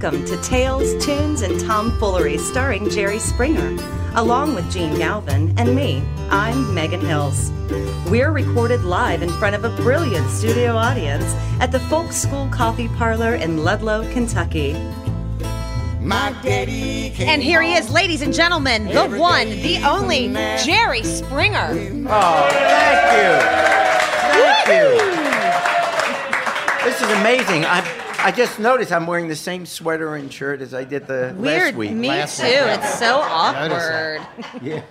Welcome to Tales, Tunes, and Tomfoolery starring Jerry Springer, along with Gene Galvin and me. I'm Megan Hills. We're recorded live in front of a brilliant studio audience at the Folk School Coffee Parlor in Ludlow, Kentucky. My daddy came And here he is, ladies and gentlemen, the one, the only. Jerry Springer. Oh, thank you. Thank you. This is amazing. I I just noticed I'm wearing the same sweater and shirt as I did the Weird. last week. Me Last too. week, yeah. It's so awkward. Yeah.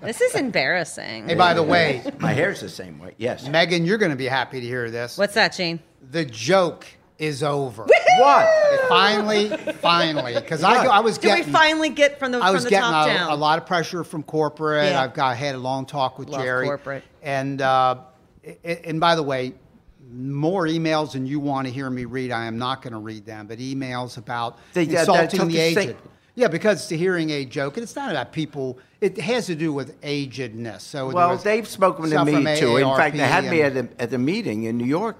This is embarrassing. Hey, by the way, My hair's the same way. Yes. Megan, you're going to be happy to hear this. What's that, Gene? The joke is over. What? finally, finally, because I, I was Did we getting, finally get from the, I from was the getting top a, down? a lot of pressure from corporate. Yeah. I've got I had a long talk with Love Jerry. corporate. And uh, a- and by the way, more emails than you want to hear me read. I am not going to read them, but emails about They- that- that insulting took the the aged. same- Yeah, because it's a hearing aid joke, and it's not about people. It has to do with agedness. So Well, they've spoken to me too. In fact, they had me at and- a, at a meeting in New York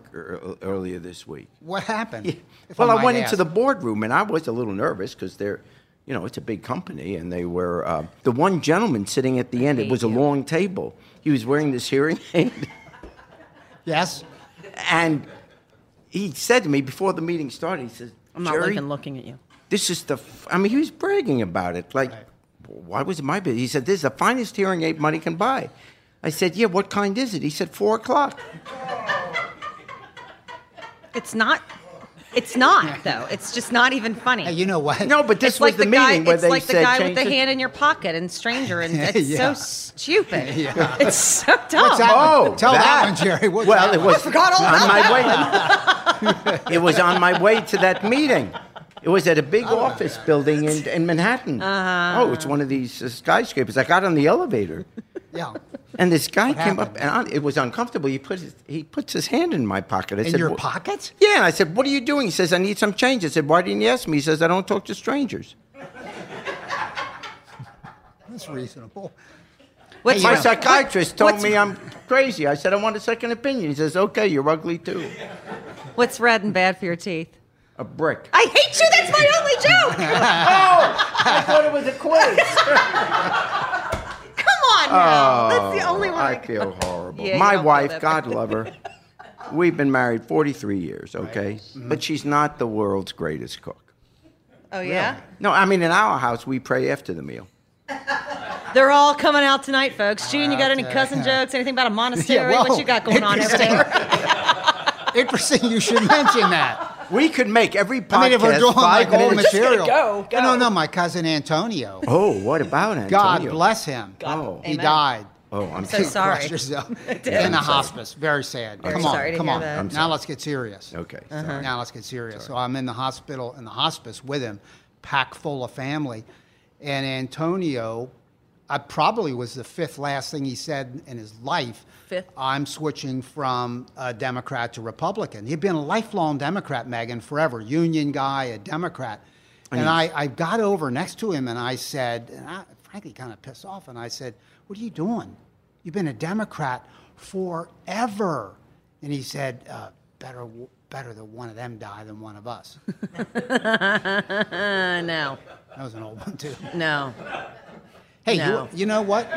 earlier this week. What happened? if Well, I might went into the boardroom and I was a little nervous because they're, you know, it's a big company and they were uh, the one gentleman sitting at the end. It hate was a long table. He was wearing this hearing aid, Yes. And he said to me before the meeting started, he says, I'm not Jerry, even looking at you. this is the. F-. I mean, he was bragging about it. Like, why was it my business? He said, "This is the finest hearing aid money can buy." I said, "Yeah, what kind is it?" He said, four o'clock." It's not. It's not though. It's just not even funny. Hey, you know what? No, but this it's was like the, the, guy. meeting where it's they like the said, guy with the it." hand in your pocket and stranger, and it's Yeah. so stupid. Yeah. It's so dumb. What's that? Oh, Tell that, that. one, Jerry. What's well, that it was I forgot all on about my way. it was on my way to that meeting. It was at a big office building in, in Manhattan. Uh-huh. Oh, it's one of these uh, skyscrapers. I got on the elevator, Yeah. and this guy came up, happened? and I, it was uncomfortable. He put his, he puts his hand in my pocket. I In said, your "Wha- pocket? Yeah, and I said, "What are you doing?" He says, "I need some change." I said, "Why didn't you ask me?" He says, "I don't talk to strangers." That's reasonable. What's My your- psychiatrist what- told what's- me I'm crazy. I said, "I want a second opinion." He says, "Okay, you're ugly too." What's red and bad for your teeth? A brick. I hate you. That's my only joke. Oh I thought it was a quiz. Come on now. That's the only one. Oh, I got. feel horrible. Yeah, My wife, God love her, we've been married 43 years, okay? Mm-hmm. But she's not the world's greatest cook. Oh yeah. No, I mean, in our house, we pray after the meal. They're all coming out tonight, folks. Gene, you got any Okay. cousin jokes? Anything about a monastery? Yeah, what you got going on over there? Interesting. You should mention that. We could make every podcast I mean, if we're doing five like old minutes. material. go, go. No, no, my cousin Antonio. Oh, what about Antonio? God bless him. Oh. He Amen. died. Oh, I'm so sorry. Yourself. did. In the hospice. Very sad. Very come on, to come hear on. that. Now sorry. let's get serious. Okay. Uh-huh. Now let's get serious. So I'm in the hospital, in the hospice with him, packed full of family. And Antonio, I probably was the fifth last thing he said in his life. Fifth? I'm switching from a Democrat to Republican. He'd been a lifelong Democrat, Megan, forever. Union guy, a Democrat. And I, I got over next to him and I said, and I frankly kind of pissed off, and I said, What are you doing? You've been a Democrat forever. And he said, uh, better, better that one of them die than one of us. No, That was an old one, too. no. Hey, No. you, you know what?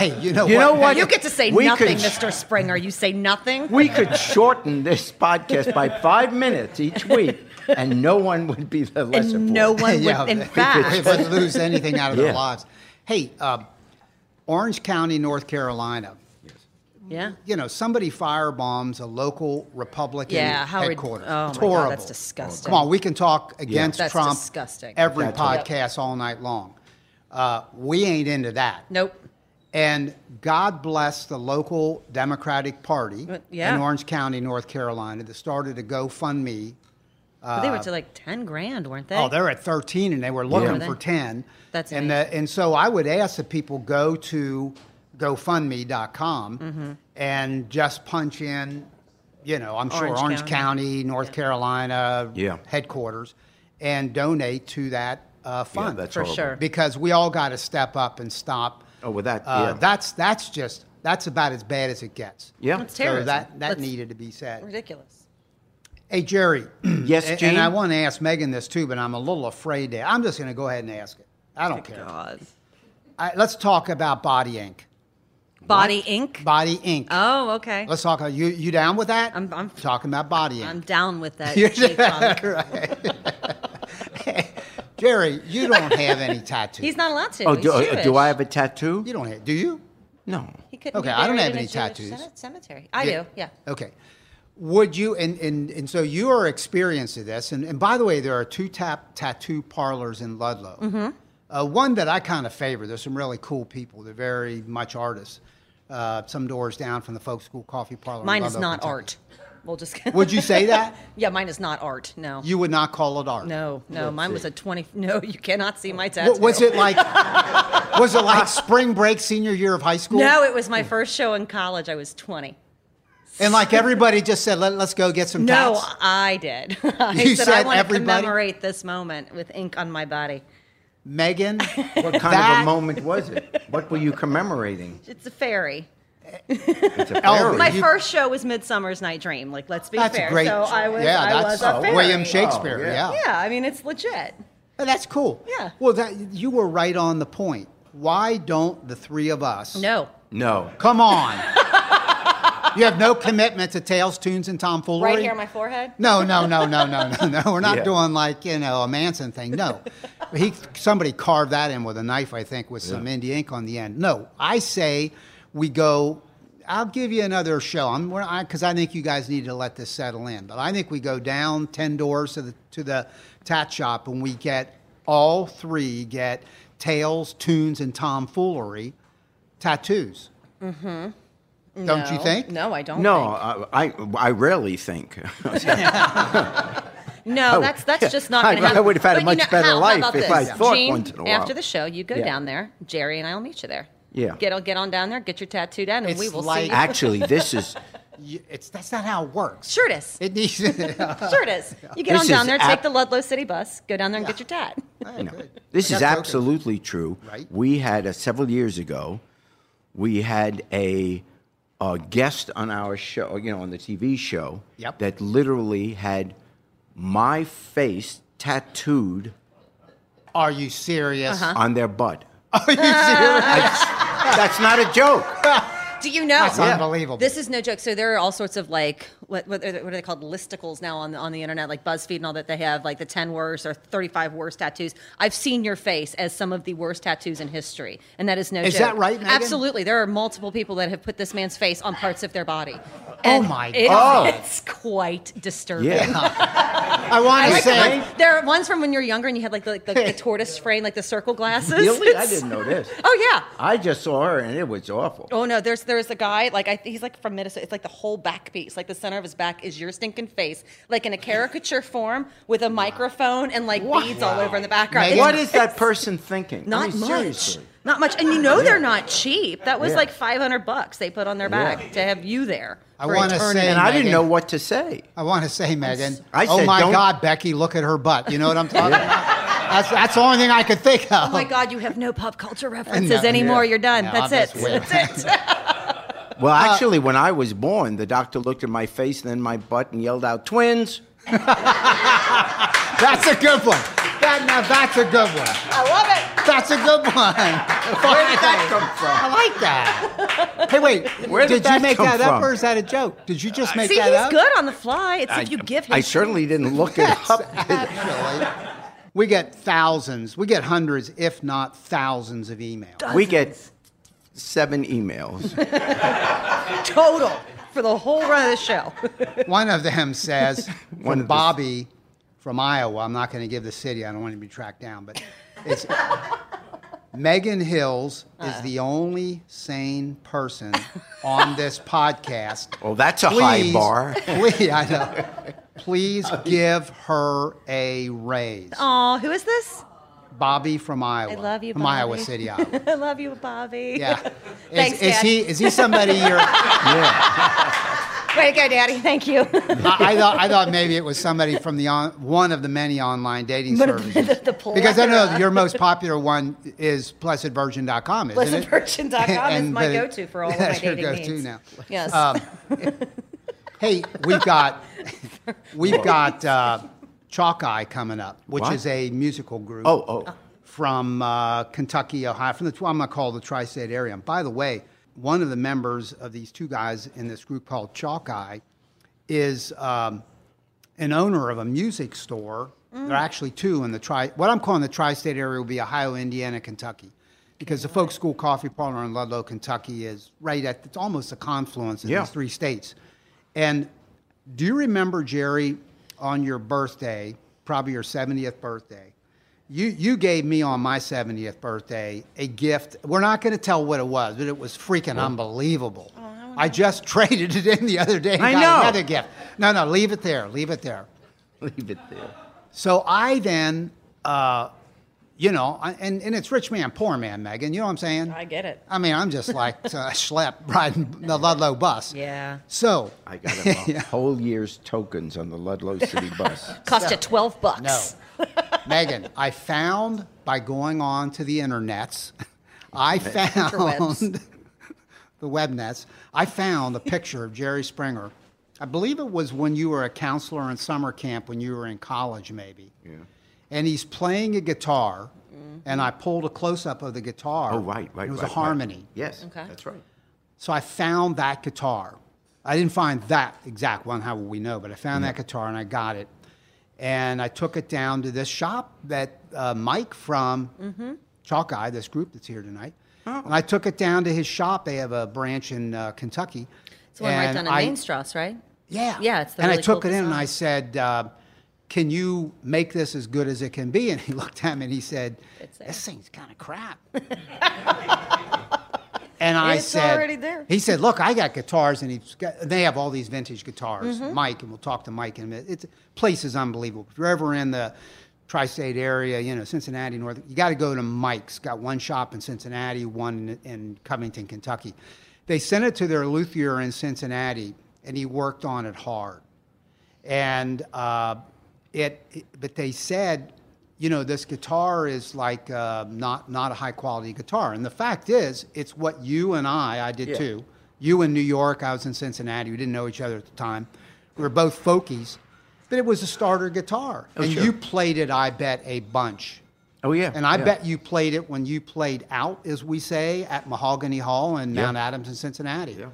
Hey, you know You what? know what? You get to say We nothing, could- Mr. Springer. You say nothing. We could shorten this podcast by five minutes each week, and no one would be the lesser and for no it. one would. Yeah, in if fact, they lose anything out of Yeah. their lives. Hey, uh, Orange County, North Carolina. yeah. You know, somebody firebombs a local Republican Yeah, how rid- headquarters. oh It's my God, that's disgusting. Come on, we can talk against That's Trump disgusting. every That's right. podcast all night long. Uh, we ain't into that. Nope. And God bless the local Democratic Party Uh, yeah. in Orange County, North Carolina, that started a GoFundMe. But they were to like ten grand, weren't they? Oh, they're at 13 and they were looking Were they? for 10. That's and, the, and so I would ask that people go to GoFundMe.com Mm-hmm. and just punch in, you know, I'm sure Orange Orange, County. County, North Carolina Yeah. headquarters, and donate to that uh, fund. that's For horrible. sure. Because we all got to step up and stop. Oh, with that, Uh, yeah. That's that's just that's about as bad as it gets. Yeah. It's So that that That's needed to be said. ridiculous. Hey, Jerry. Yes, and, Gene? and I want to ask Megan this too, but I'm a little afraid to. I'm just going to go ahead and ask it. I don't care. God. I, let's talk about Body Ink. Body ink. Body Ink. Oh, okay. Let's talk. About, you you down with that? I'm- I'm- talking about Body Ink. I'm down with that. You're Chief Punk. Jerry, you don't have any tattoos. He's not allowed to. Oh, do, uh, do I have a tattoo? You don't have. Do you? No. He couldn't Okay, be I don't have any tattoos. cem- Cemetery. I Yeah. do. Yeah. Okay. Would you and, and and so you are experienced to this, and, and by the way, there are two tap tattoo parlors in Ludlow. Mm-hmm. Uh, one that I kind of favor. There's some really cool people. They're very much artists. Uh, some doors down from the folk school coffee parlor. in Mine is not Kentucky. art. We'll just. Would you say that? yeah, mine is not art. No. You would not call it art. no, no. Let's Mine was a 20. No, you cannot see my tattoo. Wa- Was it like? was it like spring break, senior year of high school? No, it was my first show in college. I was 20. And like everybody just said, Let, let's go get some No, tats. I did. I You said, I said want to everybody? commemorate this moment with ink on my body. Megan, What kind That- of a moment was it? What were you commemorating? It's a fairy. It's a Oh, fairy. My You- first show was Midsummer's Night Dream. Like, let's be that's fair. a great. So I was, yeah, I that's was a fairy. William Shakespeare. Oh, yeah. yeah. Yeah, I mean, it's legit. Oh, that's cool. Yeah. Well, that you were right on the point. Why don't the three of us? No. no. Come on. you have no commitment to Tales, Tunes, and Tomfoolery. Right here on my forehead? No, no, no, no, no, no, no. We're not Yeah. doing like you know a Manson thing. No, he somebody carved that in with a knife, I think, with some India ink on the end. No, I say we go. I'll give you another show. I'm because I, think you guys need to let this settle in. But I think we go down ten doors to the to the tat shop and we get all three get Tales, Tunes, and Tomfoolery tattoos. Mm-hmm. Don't you think? No, I don't. No, think. I, I, I rarely think. No, that's that's just not I- going to happen. I would have had a But you much know, better how- how life about if this? I thought Gene, once in a while. After the show, you go Yeah. down there. Jerry and I will meet you there. Yeah. Get get on down there, get your tattoo done, and It's we will like- see. you. Actually, this is You- It's that's not how it works. Sure it is. It needs. Sure it is. You get This on down is there, ap- take the Ludlow City bus, go down there and get your tat. you know, this is got tokens. absolutely true. Right. We had uh, several years ago, we had a, a guest on our show, you know, on the TV show, Yep. that literally had my face tattooed Are you serious? Uh-huh. on their butt. Are you serious? That's not a joke. Do you know? That's unbelievable. This is no joke. So there are all sorts of like what what are, they, what are they called listicles now on the on the internet, like BuzzFeed and all that. They have like the ten worst or thirty five worst tattoos. I've seen your face as some of the worst tattoos in history, and that is no Is joke. that right, Megan? Absolutely. There are multiple people that have put this man's face on parts of their body. Oh my it- God. It's quite disturbing. Yeah. I want to say. there are ones from when you're younger and you had like the, like the, the tortoise frame, like the circle glasses. really? I didn't know this. Oh yeah. I just saw her and it was awful. Oh no, there's there's a guy like I, he's like from Minnesota. It's like the whole back piece, like the center of his back is your stinking face, like in a caricature form with a microphone and like beads all over in the background. Megan- What that person thinking? I Not mean, much. seriously. Not much, and you know they're not cheap. That was Yeah. like 500 bucks they put on their back Yeah. to have you there. I wanna eternity. say- And I didn't know what to say. I want to say, Megan. I oh said, oh my don't- God, Becky, look at her butt. You know what I'm talking about? That's, that's the only thing I could think of. Oh my God, you have no pop culture references No, anymore. yeah. You're done. No, That's I'm it. That's it. Well, uh, actually, when I was born, the doctor looked at my face and then my butt and yelled out, twins. That's a good one. That, now that's a good one. I love it. That's a good one. Where did that come from? I like that. Hey, wait. Where did you that make come that up, from? or is that a joke? Did you just make that? See, that he's up? good on the fly. It's I, if you give him. I certainly didn't look it up. Actually, we get thousands. We get hundreds, if not thousands, of emails. We get seven emails. total for the whole run of the show. One of them says One from the- Bobby from Iowa. I'm not going to give the city. I don't want to be tracked down, but it's Megan Hills uh. is the only sane person on this podcast. Well, that's a high bar. Please, I know. Please give her a raise. Oh, who is this? Bobby from Iowa. I love you, From Bobby. Iowa City, Iowa. I love you, Bobby. Yeah. Thanks, is, is Dad. he is he somebody you're? Yeah. Way to go, Daddy. Thank you. I, I thought I thought maybe it was somebody from the on, one of the many online dating the- services. the- the because I know your most popular one is blessedvirgin.com, isn't it? BlessedVirgin.com is my go-to for all of my that's your dating go-to needs. now. Yes. Um, hey, we've got we've got uh, Chalk Eye coming up, which What? is a musical group. Oh, oh. from uh, Kentucky, Ohio, from the I'm going to call the tri-state area. And by the way, one of the members of these two guys in this group called Chalk Eye is um, an owner of a music store. There are actually two in the tri. What I'm calling the tri-state area will be Ohio, Indiana, Kentucky, because the Folk School Coffee Parlor in Ludlow, Kentucky, is right at it's almost a confluence of Yeah. these three states. And do you remember Jerry on your birthday, probably your 70th birthday? You you gave me on my 70th birthday a gift. We're not going to tell what it was, but it was freaking unbelievable. I just traded it in the other day. and I got know. Another gift. No, no, leave it there. Leave it there. Leave it there. So I then, uh, you know, and, and it's rich man, poor man, Megan. You know what I'm saying? I get it. I mean, I'm just like a uh, schlep riding the Ludlow bus. Yeah. So I got him a whole year's tokens on the Ludlow City bus. Cost you 12 bucks. No. Megan, I found by going on to the internets, I found the web nets, I found a picture of Jerry Springer. I believe it was when you were a counselor in summer camp when you were in college, maybe. Yeah. And he's playing a guitar, and I pulled a close up of the guitar. Oh, right, right. It was right, a harmony. Right. Yes, Okay. that's right. So I found that guitar. I didn't find that exact one, how will we know? But I found that guitar and I got it. And I took it down to this shop that uh, Mike from Chalk Eye, this group that's here tonight. oh. And I took it down to his shop. They have a branch in uh, Kentucky. It's the one right And down in I- Main Strasse, right? Yeah. Yeah, it's the And I took cool it in and I said, uh, Can you make this as good as it can be? And he looked at me and he said. This thing's kind of crap. and I It's said, already there. He said, Look, I got guitars, and he's got, they have all these vintage guitars. Mm-hmm. Mike, and we'll talk to Mike in a minute. It's place is unbelievable. If you're ever in the tri-state area, you know, Cincinnati, North, you got to go to Mike's. Got one shop in Cincinnati, one in, in Covington, Kentucky. They sent it to their luthier in Cincinnati, and he worked on it hard. And uh, it, it- but they said, you know, this guitar is like uh, not not a high quality guitar. And the fact is, it's what you and I, I did Yeah. too. You in New York, I was in Cincinnati. We didn't know each other at the time. We were both folkies, but it was a starter guitar, Oh, and sure. you played it, I bet, a bunch. Oh yeah. And I yeah. bet you played it when you played out, as we say, at Mahogany Hall in Yeah. Mount Adams in Cincinnati. Yeah.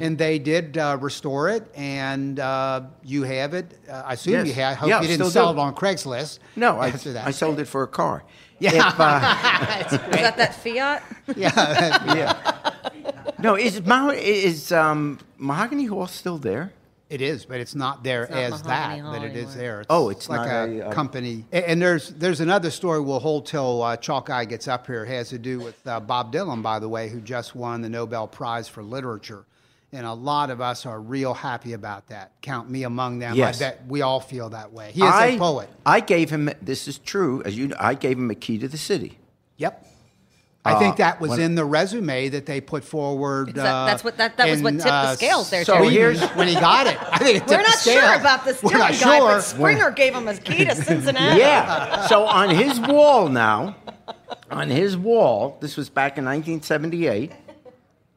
And they did uh, restore it, and uh, you have it. Uh, I assume Yes. you have. I hope Yeah, you didn't sell do. it on Craigslist. No, I, after that. I sold it for a car. Yeah. If, uh, Is that that Fiat? yeah, yeah. No, is is um, Mahogany Hall still there? it is, but it's not there It's not as Mahogany that. Hall But it is anymore. there. It's Oh, it's like not a, a, company. A- And there's there's another story we'll hold till uh, Chalk Eye gets up here. It has to do with uh, Bob Dylan, by the way, who just won the Nobel Prize for Literature. And a lot of us are real happy about that. Count me among them. Yes. I bet we all feel that way. He is I, a poet. I gave him. This is true, as you. know, I gave him a key to the city. Yep. I think that was when- in the resume that they put forward. Exact- uh, that's what- that- that was what in, tipped the uh, scales there, So Jerry. here's- when he got it. I think it We're tipped the not sure about this We're not guy, sure. but Springer gave him a key to Cincinnati. Yeah. so on his wall now, on his wall, this was back in 1978.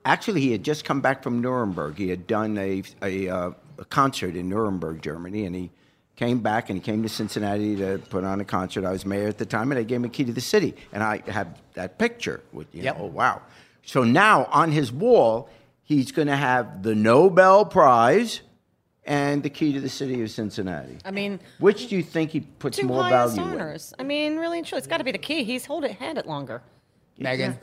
Actually, he had just come back from Nuremberg. He had done a, a, uh, a concert in Nuremberg, Germany, and he came back and he came to Cincinnati to put on a concert. I was mayor at the time, and I gave him a key to the city. And I have that picture with, you Yep. know, oh, wow. So now on his wall, he's going to have the Nobel Prize and the key to the city of Cincinnati. I mean, Which do you think he puts more value in? honors. I mean, really and truly, it's got to be the key. He's hold it, had it longer. Megan,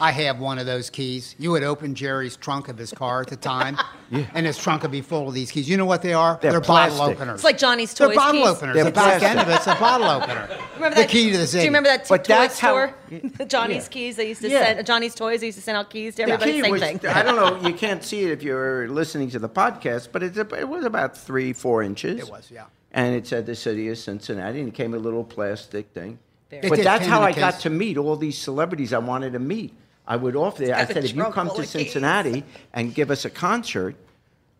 I have one of those keys. You would open Jerry's trunk of his car at the time, and his trunk would be full of these keys. You know what they are? They're bottle openers. It's like Johnny's toys. They're Toys bottle keys. openers. They're the back end of it's a bottle opener. Remember the that key to the city. Do you remember that But toy that's how- store? Johnny's Yeah. keys. They used to Yeah. send Johnny's Toys. They used to send out keys to everybody. The everybody. key Same was, thing. I don't know, you can't see it if you're listening to the podcast, but it's, it was about three, four inches. It was, yeah. And it said the city of Cincinnati, and it came a little plastic thing. Very But did, that's came how in a I got case. to meet all these celebrities I wanted to meet. I would offer I got a said, if you trunk come full to of keys." Cincinnati and give us a concert,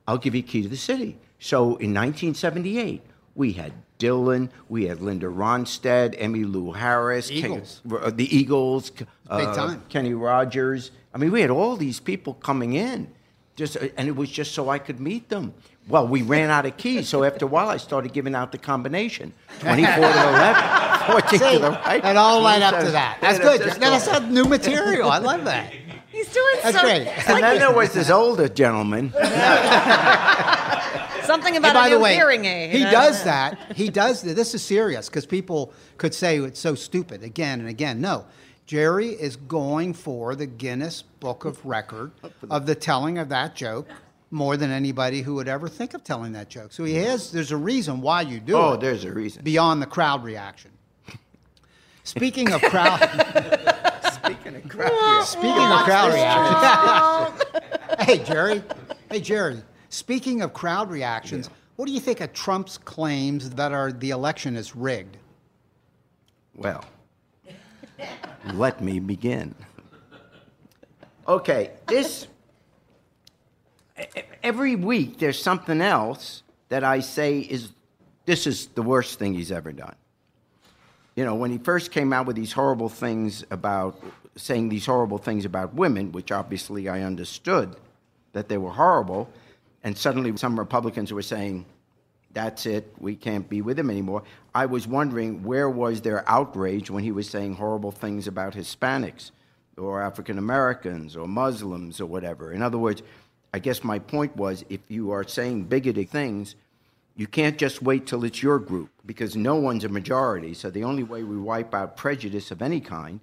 I'll give you a key to the city. So in 1978, we had Dylan, we had Linda Ronstadt, Emmylou Harris, Ken- Eagles. uh, the Eagles, uh, time. Kenny Rogers. I mean, we had all these people coming in. Just uh, and it was just so I could meet them. Well, we ran out of keys, so after a while, I started giving out the combination: twenty-four to the left, fourteen See, to the right. it all led up to that. That's good. just That's all- a new material. I love that. He's doing That's so, great. And then there was this older gentleman. something And about by a the way, hearing aid. he does that. He does. This is serious because people could say it's so stupid again and again. No, Jerry is going for the Guinness Book of Record of the telling of that joke more than anybody who would ever think of telling that joke. So he mm-hmm. has. There's a reason why you do Oh, it. there's a reason. beyond the crowd reaction. Speaking of crowd, Speaking of crap, speaking of crowd reactions, hey Jerry, hey Jerry. Speaking of crowd reactions, what do you think of Trump's claims that are the election is rigged? Well, let me begin. Okay, this. Every week there's something else that I say is this is the worst thing he's ever done. You know, when he first came out with these horrible things about saying these horrible things about women, which obviously I understood that they were horrible, and suddenly some Republicans were saying, that's it, we can't be with him anymore. I was wondering where was their outrage when he was saying horrible things about Hispanics or African Americans or Muslims or whatever. In other words, I guess my point was if you are saying bigoted things, you can't just wait till it's your group because no one's a majority. So the only way we wipe out prejudice of any kind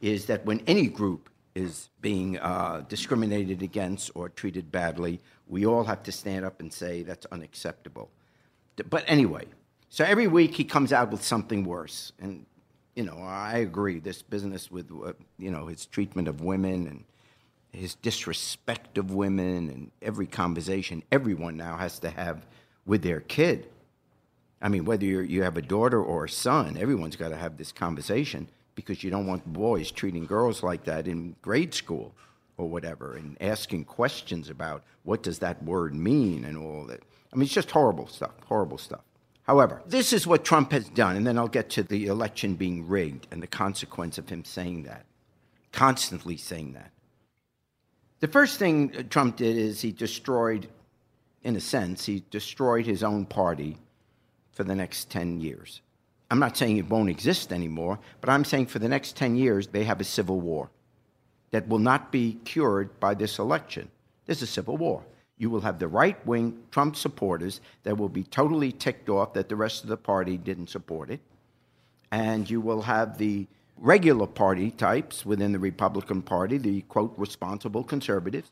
is that when any group is being uh, discriminated against or treated badly, we all have to stand up and say that's unacceptable. But anyway, so every week he comes out with something worse. And, you know, I agree. This business with, uh, you know, his treatment of women and his disrespect of women and every conversation everyone now has to have with their kid. I mean, whether you're, you have a daughter or a son, everyone's got to have this conversation because you don't want boys treating girls like that in grade school or whatever and asking questions about what does that word mean and all that. I mean, it's just horrible stuff, horrible stuff. However, this is what Trump has done, and then I'll get to the election being rigged and the consequence of him saying that, constantly saying that. The first thing Trump did is he destroyed, in a sense, he destroyed his own party for the next 10 years. I'm not saying it won't exist anymore, but I'm saying for the next 10 years, they have a civil war that will not be cured by this election. There's a civil war. You will have the right wing Trump supporters that will be totally ticked off that the rest of the party didn't support it. And you will have the regular party types within the Republican Party, the quote, responsible conservatives.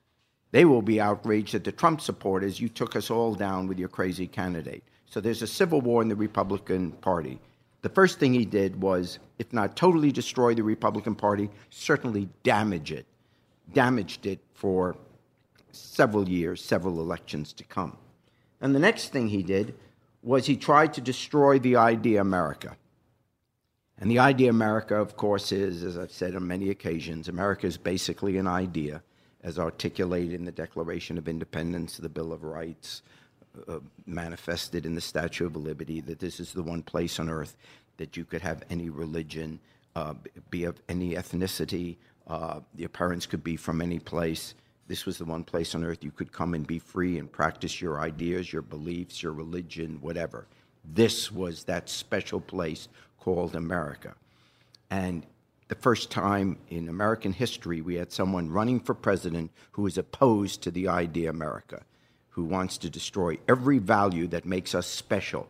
They will be outraged that the Trump supporters, you took us all down with your crazy candidate. So there's a civil war in the Republican Party. The first thing he did was, if not totally destroy the Republican Party, certainly damage it, damaged it for several years, several elections to come. And the next thing he did was he tried to destroy the idea America. And the idea America, of course, is, as I've said on many occasions, America is basically an idea as articulated in the Declaration of Independence, the Bill of Rights, uh, manifested in the Statue of Liberty, that this is the one place on earth that you could have any religion, uh, be of any ethnicity, uh, your parents could be from any place. This was the one place on earth you could come and be free and practice your ideas, your beliefs, your religion, whatever. This was that special place called America. And the first time in American history we had someone running for president who is opposed to the idea America, who wants to destroy every value that makes us special.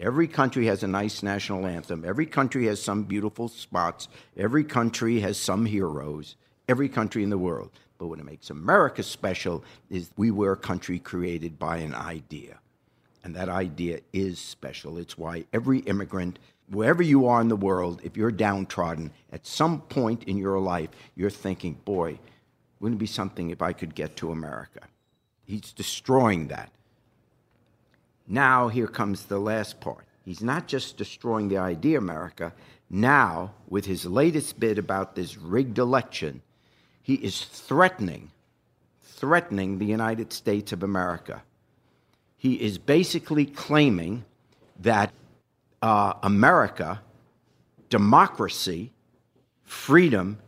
Every country has a nice national anthem. Every country has some beautiful spots. Every country has some heroes. Every country in the world. But what makes America special is we were a country created by an idea. And that idea is special. It's why every immigrant, wherever you are in the world, if you're downtrodden, at some point in your life, you're thinking, boy, wouldn't it be something if I could get to America? He's destroying that. Now, here comes the last part. He's not just destroying the idea America. Now, with his latest bid about this rigged election, he is threatening, threatening the United States of America. He is basically claiming that uh, America, democracy, freedom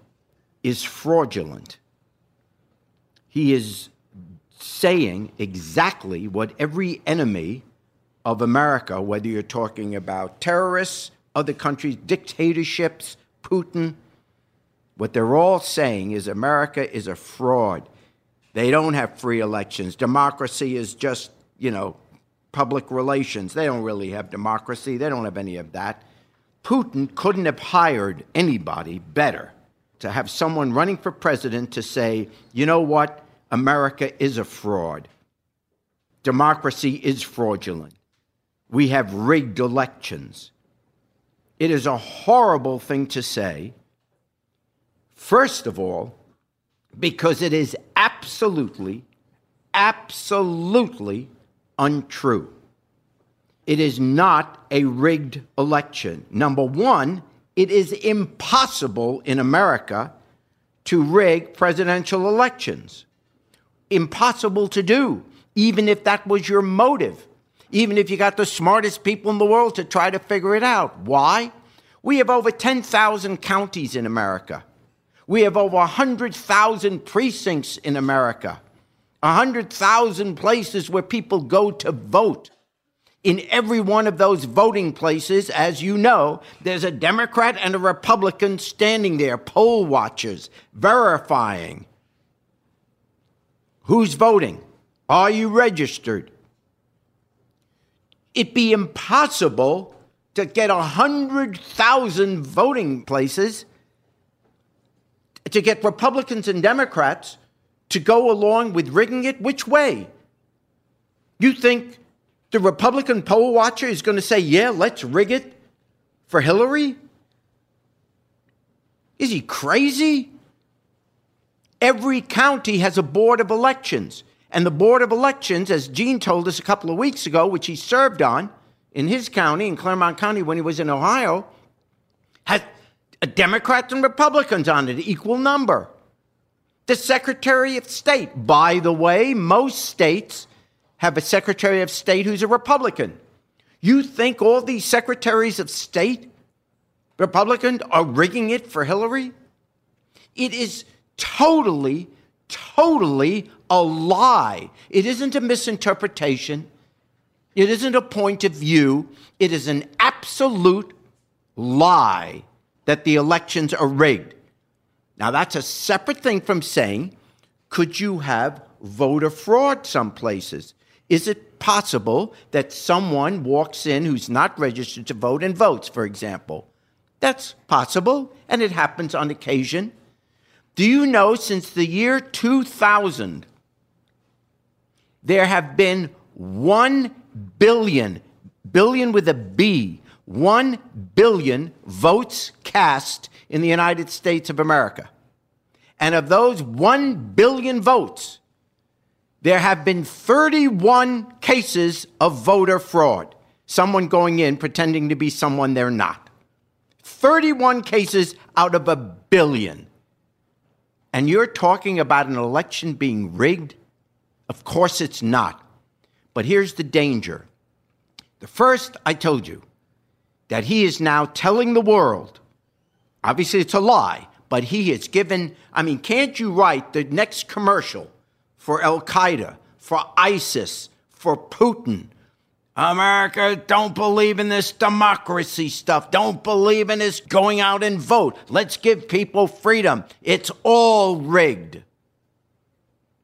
is fraudulent. He is saying exactly what every enemy of America, whether you're talking about terrorists, other countries, dictatorships, Putin, what they're all saying is America is a fraud. They don't have free elections. Democracy is just, you know, public relations. They don't really have democracy. They don't have any of that. Putin couldn't have hired anybody better to have someone running for president to say, you know what? America is a fraud. Democracy is fraudulent. We have rigged elections. It is a horrible thing to say. First of all, because it is absolutely, absolutely untrue. It is not a rigged election. Number one, it is impossible in America to rig presidential elections. Impossible to do, even if that was your motive, even if you got the smartest people in the world to try to figure it out. Why? We have over 10,000 counties in America. We have over 100,000 precincts in America, 100,000 places where people go to vote. In every one of those voting places, as you know, there's a Democrat and a Republican standing there, poll watchers, verifying who's voting. Are you registered? It'd be impossible to get 100,000 voting places to get Republicans and Democrats to go along with rigging it? Which way? You think the Republican poll watcher is going to say, yeah, let's rig it for Hillary? Is he crazy? Every county has a board of elections. And the board of elections, as Gene told us a couple of weeks ago, which he served on in his county, in Clermont County when he was in Ohio, has uh, Democrats and Republicans on it, equal number. The Secretary of State, by the way, most states have a Secretary of State who's a Republican. You think all these Secretaries of State, Republican, are rigging it for Hillary? It is totally, totally a lie. It isn't a misinterpretation. It isn't a point of view. It is an absolute lie that the elections are rigged. Now, that's a separate thing from saying, could you have voter fraud some places? Is it possible that someone walks in who's not registered to vote and votes, for example? That's possible, and it happens on occasion. Do you know since the year 2000, there have been 1 billion, billion with a B, 1 billion votes cast in the United States of America. And of those 1 billion votes, there have been 31 cases of voter fraud. Someone going in pretending to be someone they're not. 31 cases out of a billion. And you're talking about an election being rigged? Of course it's not. But here's the danger. The first, I told you, that he is now telling the world, obviously it's a lie, but he has given, I mean, can't you write the next commercial for Al Qaeda, for ISIS, for Putin? America, don't believe in this democracy stuff. Don't believe in this going out and vote. Let's give people freedom. It's all rigged.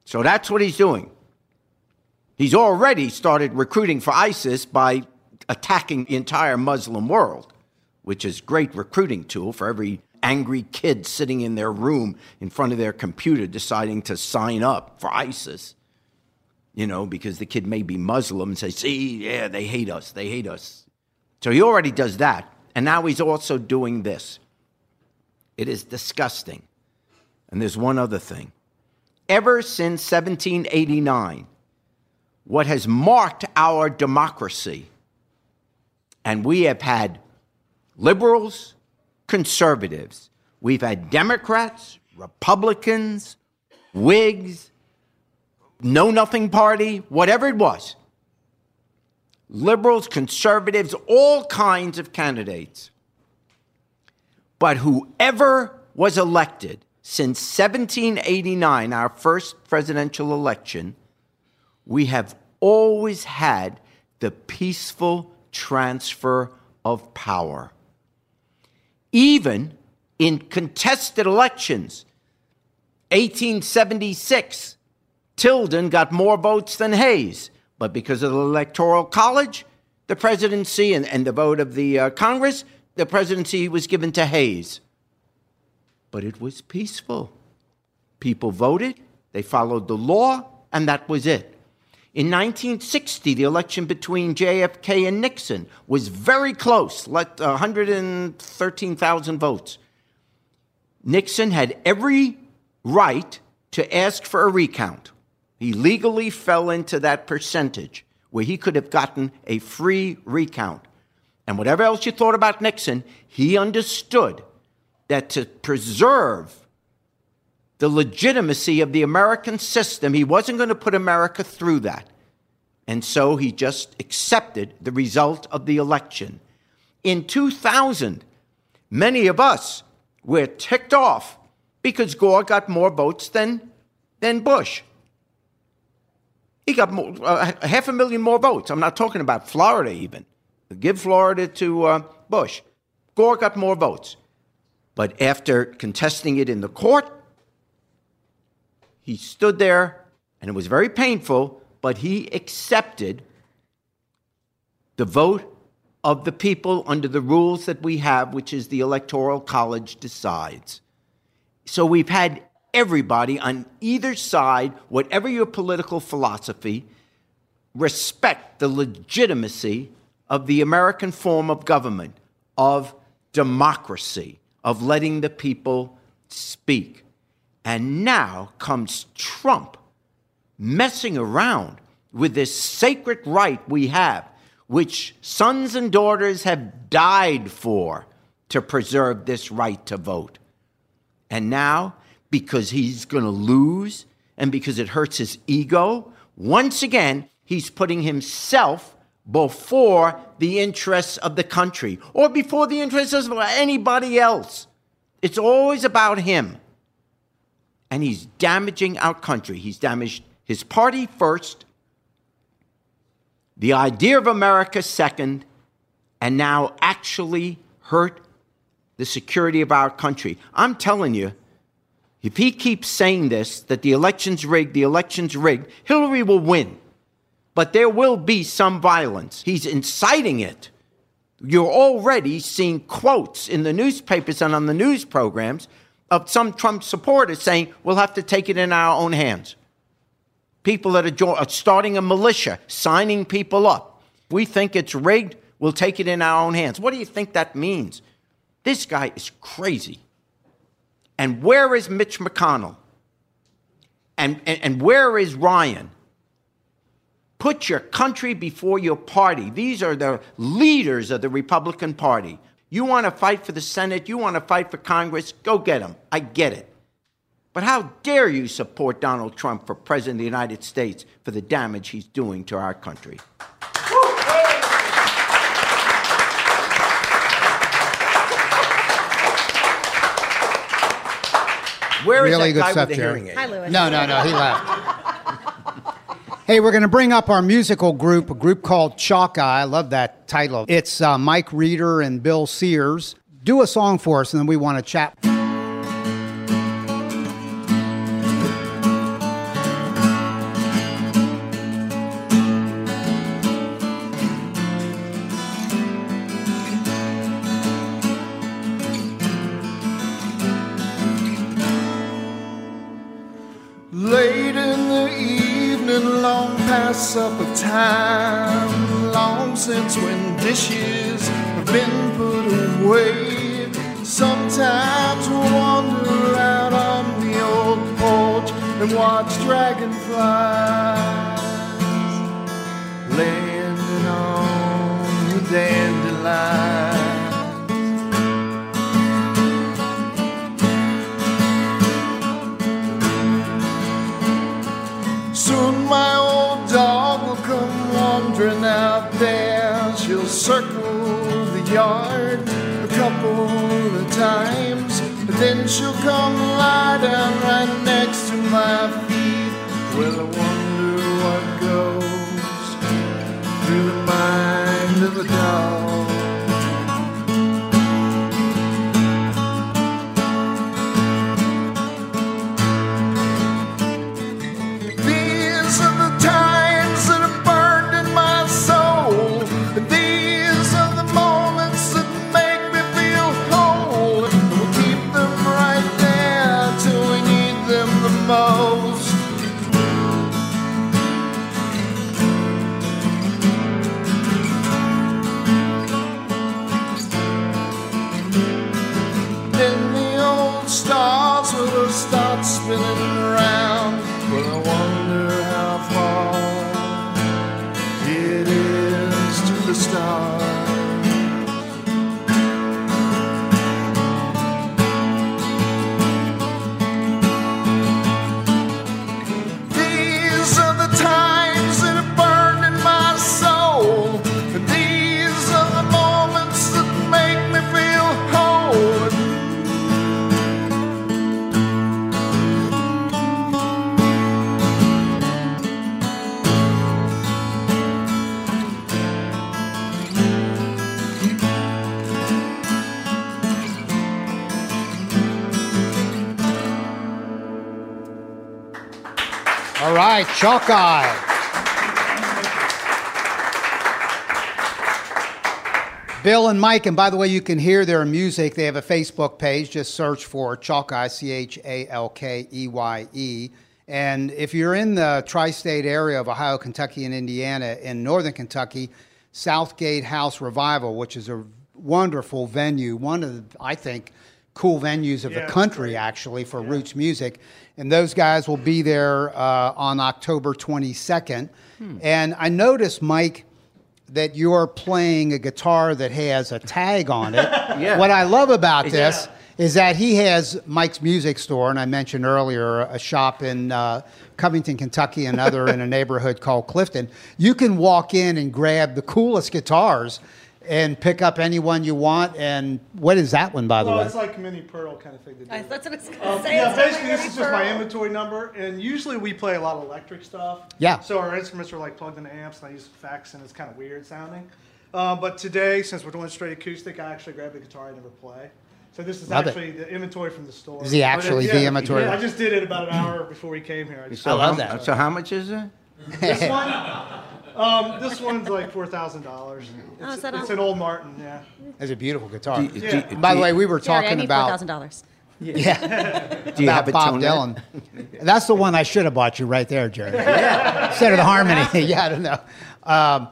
So that's what he's doing. He's already started recruiting for ISIS by attacking the entire Muslim world, which is great recruiting tool for every angry kid sitting in their room in front of their computer deciding to sign up for ISIS. You know, because the kid may be Muslim and say, see, yeah, they hate us, they hate us. So he already does that. And now he's also doing this. It is disgusting. And there's one other thing. Ever since 1789, what has marked our democracy and we have had liberals, conservatives, we've had Democrats, Republicans, Whigs, Know Nothing Party, whatever it was. Liberals, conservatives, all kinds of candidates. But whoever was elected since 1789, our first presidential election, we have always had the peaceful transfer of power. Even in contested elections, 1876, Tilden got more votes than Hayes. But because of the Electoral College, the presidency and, and the vote of the uh, Congress, the presidency was given to Hayes. But it was peaceful. People voted, they followed the law, and that was it. In 1960, the election between JFK and Nixon was very close, like uh, 113,000 votes. Nixon had every right to ask for a recount. He legally fell into that percentage where he could have gotten a free recount. And whatever else you thought about Nixon, he understood that to preserve the legitimacy of the American system. He wasn't going to put America through that. And so he just accepted the result of the election. In 2000, many of us were ticked off because Gore got more votes than, than Bush. He got more, uh, half a million more votes. I'm not talking about Florida even. Give Florida to uh, Bush. Gore got more votes. But after contesting it in the court, he stood there, and it was very painful, but he accepted the vote of the people under the rules that we have, which is the Electoral College decides. So we've had everybody on either side, whatever your political philosophy, respect the legitimacy of the American form of government, of democracy, of letting the people speak. And now comes Trump messing around with this sacred right we have, which sons and daughters have died for to preserve this right to vote. And now, because he's going to lose and because it hurts his ego, once again, he's putting himself before the interests of the country or before the interests of anybody else. It's always about him and he's damaging our country. He's damaged his party first, the idea of America second, and now actually hurt the security of our country. I'm telling you, if he keeps saying this, that the election's rigged, the election's rigged, Hillary will win. But there will be some violence. He's inciting it. You're already seeing quotes in the newspapers and on the news programs of some Trump supporters saying we'll have to take it in our own hands. People that are, jo- are starting a militia, signing people up. We think it's rigged, we'll take it in our own hands. What do you think that means? This guy is crazy. And where is Mitch McConnell? And, and, and where is Ryan? Put your country before your party. These are the leaders of the Republican Party. You want to fight for the Senate, you want to fight for Congress, go get them. I get it. But how dare you support Donald Trump for President of the United States for the damage he's doing to our country? Where is Really that good guy stuff, with the Jerry. hearing aid? Hi, Lewis. No, no, no, he left. Hey, we're going to bring up our musical group, a group called Chalk Eye. I love that title. It's uh, Mike Reeder and Bill Sears. Do a song for us, and then we want to chat. Yard a couple of times. But then she'll come lie down right next to my feet. Well, right, Chalk Eye. Bill and Mike, and by the way, you can hear their music. They have a Facebook page. Just search for Chalk Eye, C H A L K E Y E. And if you're in the tri state area of Ohio, Kentucky, and Indiana, in northern Kentucky, Southgate House Revival, which is a wonderful venue, one of the, I think, cool venues of Yeah, the country, actually, for roots music. And those guys will be there uh, on October 22nd. And I noticed, Mike, that you're playing a guitar that has a tag on it. Yeah. What I love about this is that he has Mike's Music Store, and I mentioned earlier a shop in uh, Covington, Kentucky, another in a neighborhood called Clifton. You can walk in and grab the coolest guitars and pick up any one you want. And what is that one, by the Well, way? it's like Minnie Pearl kind of thing to do. I- That's what I was gonna Um, say. yeah, It's basically, like this is just my inventory number, and usually we play a lot of electric stuff. Yeah. So our instruments are like plugged into amps, and I use effects, and it's kind of weird sounding. Uh, but today, since we're doing straight acoustic, I actually grabbed the guitar I never play. So this is Love it. actually the inventory from the store. Is he actually Yeah. the inventory? I just did it about an hour before he came here. I just- So love how, that. So how much is it? this one, um, this one's like four thousand dollars. Oh, is that It's on- an old Martin, yeah. It's a beautiful guitar. Do, you- Yeah. do, By the do way, we were Gary, I talking need about four thousand dollars. yeah, do you about have it Bob toned in? Dylan. That's the one I should have bought you right there, Jerry. Instead of the harmony. yeah, I don't know. Um,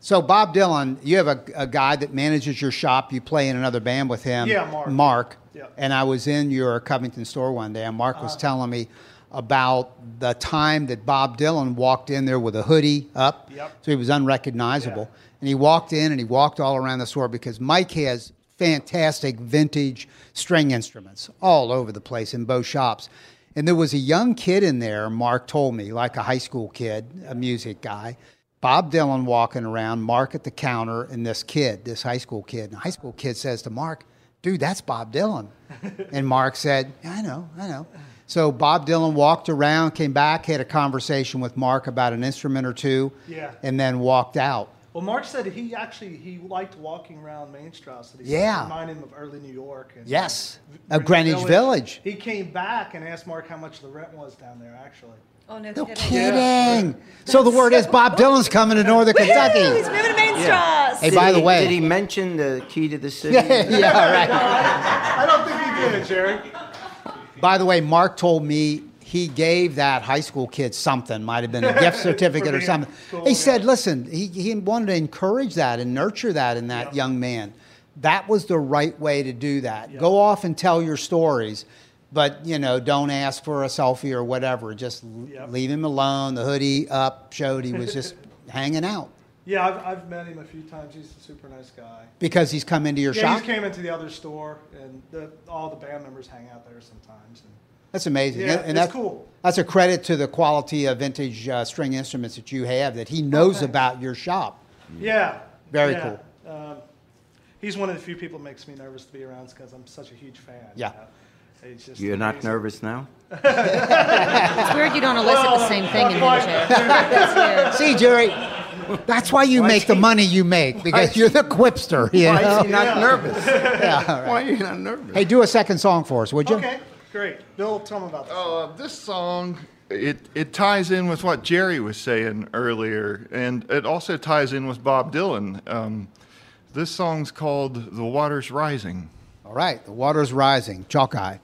so Bob Dylan, you have a, a guy that manages your shop. You play in another band with him. Yeah, Mark. Mark. Yeah. And I was in your Covington store one day, and Mark was telling me about the time that Bob Dylan walked in there with a hoodie up, Yep. so he was unrecognizable. Yeah. And he walked in and he walked all around the store because Mike has fantastic vintage string instruments all over the place in both shops. And there was a young kid in there, Mark told me, like a high school kid, a music guy. Bob Dylan walking around, Mark at the counter, and this kid, this high school kid. And the high school kid says to Mark, Dude, that's Bob Dylan. and Mark said, I know, I know. So Bob Dylan walked around, came back, had a conversation with Mark about an instrument or two, Yeah. and then walked out. Well, Mark said he actually he liked walking around Main Street. That he Yeah. reminded him of early New York. And Yes, V- of Greenwich Village. He came back and asked Mark how much the rent was down there. Actually, Oh no, No kidding. kidding. So the word is Bob Dylan's coming to Northern Kentucky. He's moving to MainStrasse. Hey, Did by the he- way- did he mention the key to the city? yeah, right. I don't think he did, Jerry. By the way, Mark told me he gave that high school kid something, might have been a gift certificate or something. cool, he yeah. said, listen, he, he wanted to encourage that and nurture that in that young man. That was the right way to do that. Go off and tell your stories, but you know, don't ask for a selfie or whatever. Just leave him alone. The hoodie up showed he was just hanging out Yeah, I've, I've met him a few times. He's a super nice guy. because he's come into your Yeah, shop. he came into the other store, and the, all the band members hang out there sometimes. And That's amazing. Yeah, and it's that- cool. That's a credit to the quality of vintage uh, string instruments that you have that he knows thanks. about your shop. yeah, Very yeah. cool. Um, he's one of the few people that makes me nervous to be around because I'm such a huge fan. you Yeah. know? He's just You're not nervous now? It's weird you don't elicit the same thing in Well, vintage. See, Jerry, that's why you Why make is the he- money you make because you're the quipster. You Why is know? he not nervous? Yeah, all right. Why are you not nervous? Hey, do a second song for us, would you? Okay, great. Bill, tell me about this. Uh, this song, it, it ties in with what Jerry was saying earlier, and it also ties in with Bob Dylan. Um, this song's called The Water's Rising. All right, the water's rising. Chalk eye.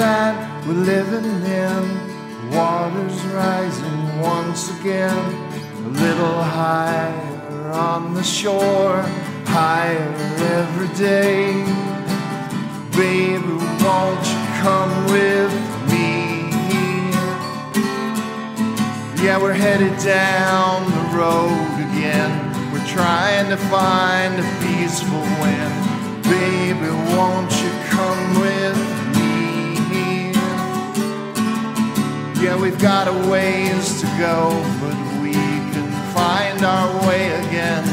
That we're living in, water's rising once again, a little higher on the shore, higher every day. Baby, won't you come with me? Yeah, we're headed down the road again. We're trying to find a peaceful wind. Baby, won't you come with me? Yeah, we've got a ways to go, but we can find our way again.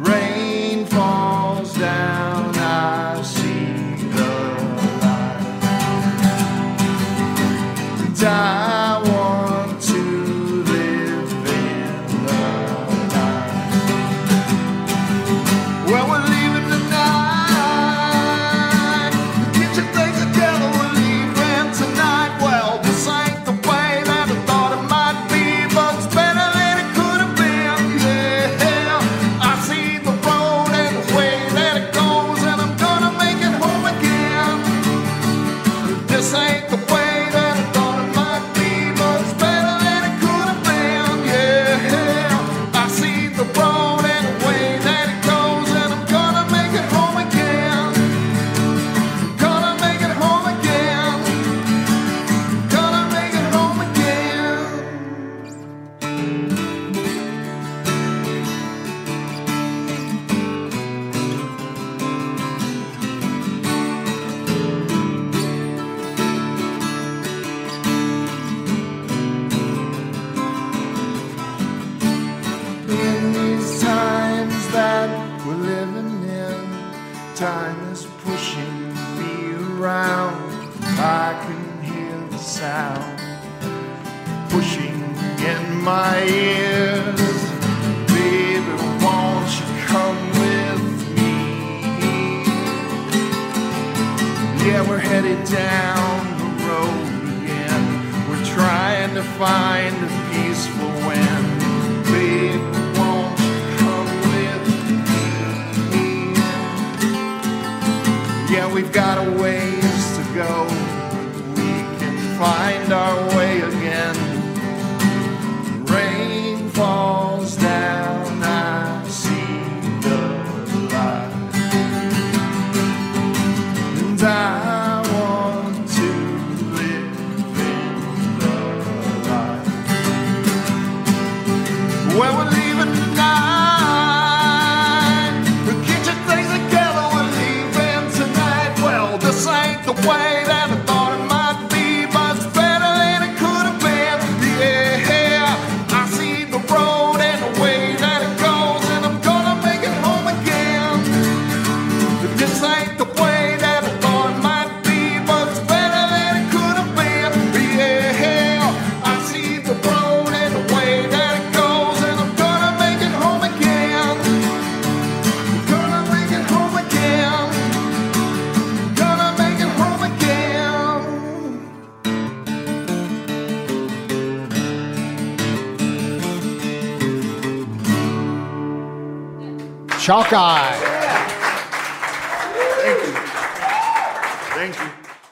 Rain falls down, Chalk Eye. Thank you.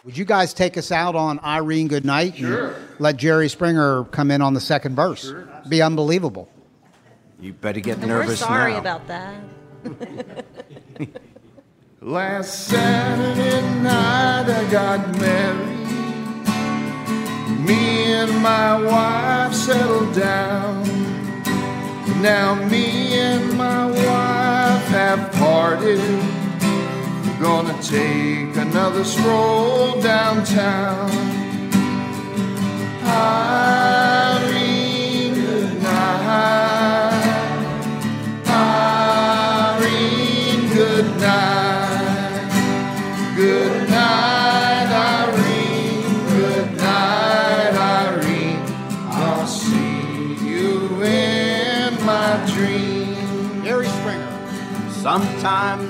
Would you guys take us out on Irene Goodnight? Sure. let Jerry Springer come in on the second verse. Sure. Be unbelievable. You better get And nervous we're sorry now. about that. Last Saturday night I got married. Me and my wife settled down. Now me and my wife have parted. We're gonna take another stroll downtown. Irene,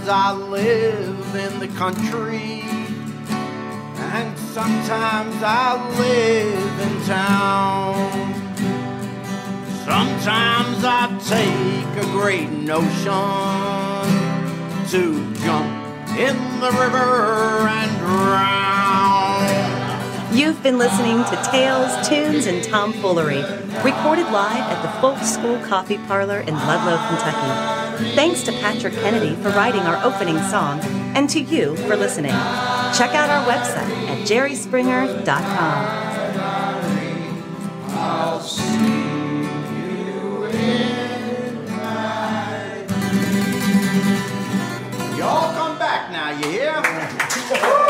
Sometimes I live in the country, and sometimes I live in town. Sometimes I take a great notion to jump in the river and drown. You've been listening to Tales, Tunes, and Tomfoolery, recorded live at the Folk School Coffee Parlor in Ludlow, Kentucky. Thanks to Patrick Kennedy for writing our opening song, and to you for listening. Check out our website at jerryspringer.com. I'll see you in my Y'all come back now, you hear?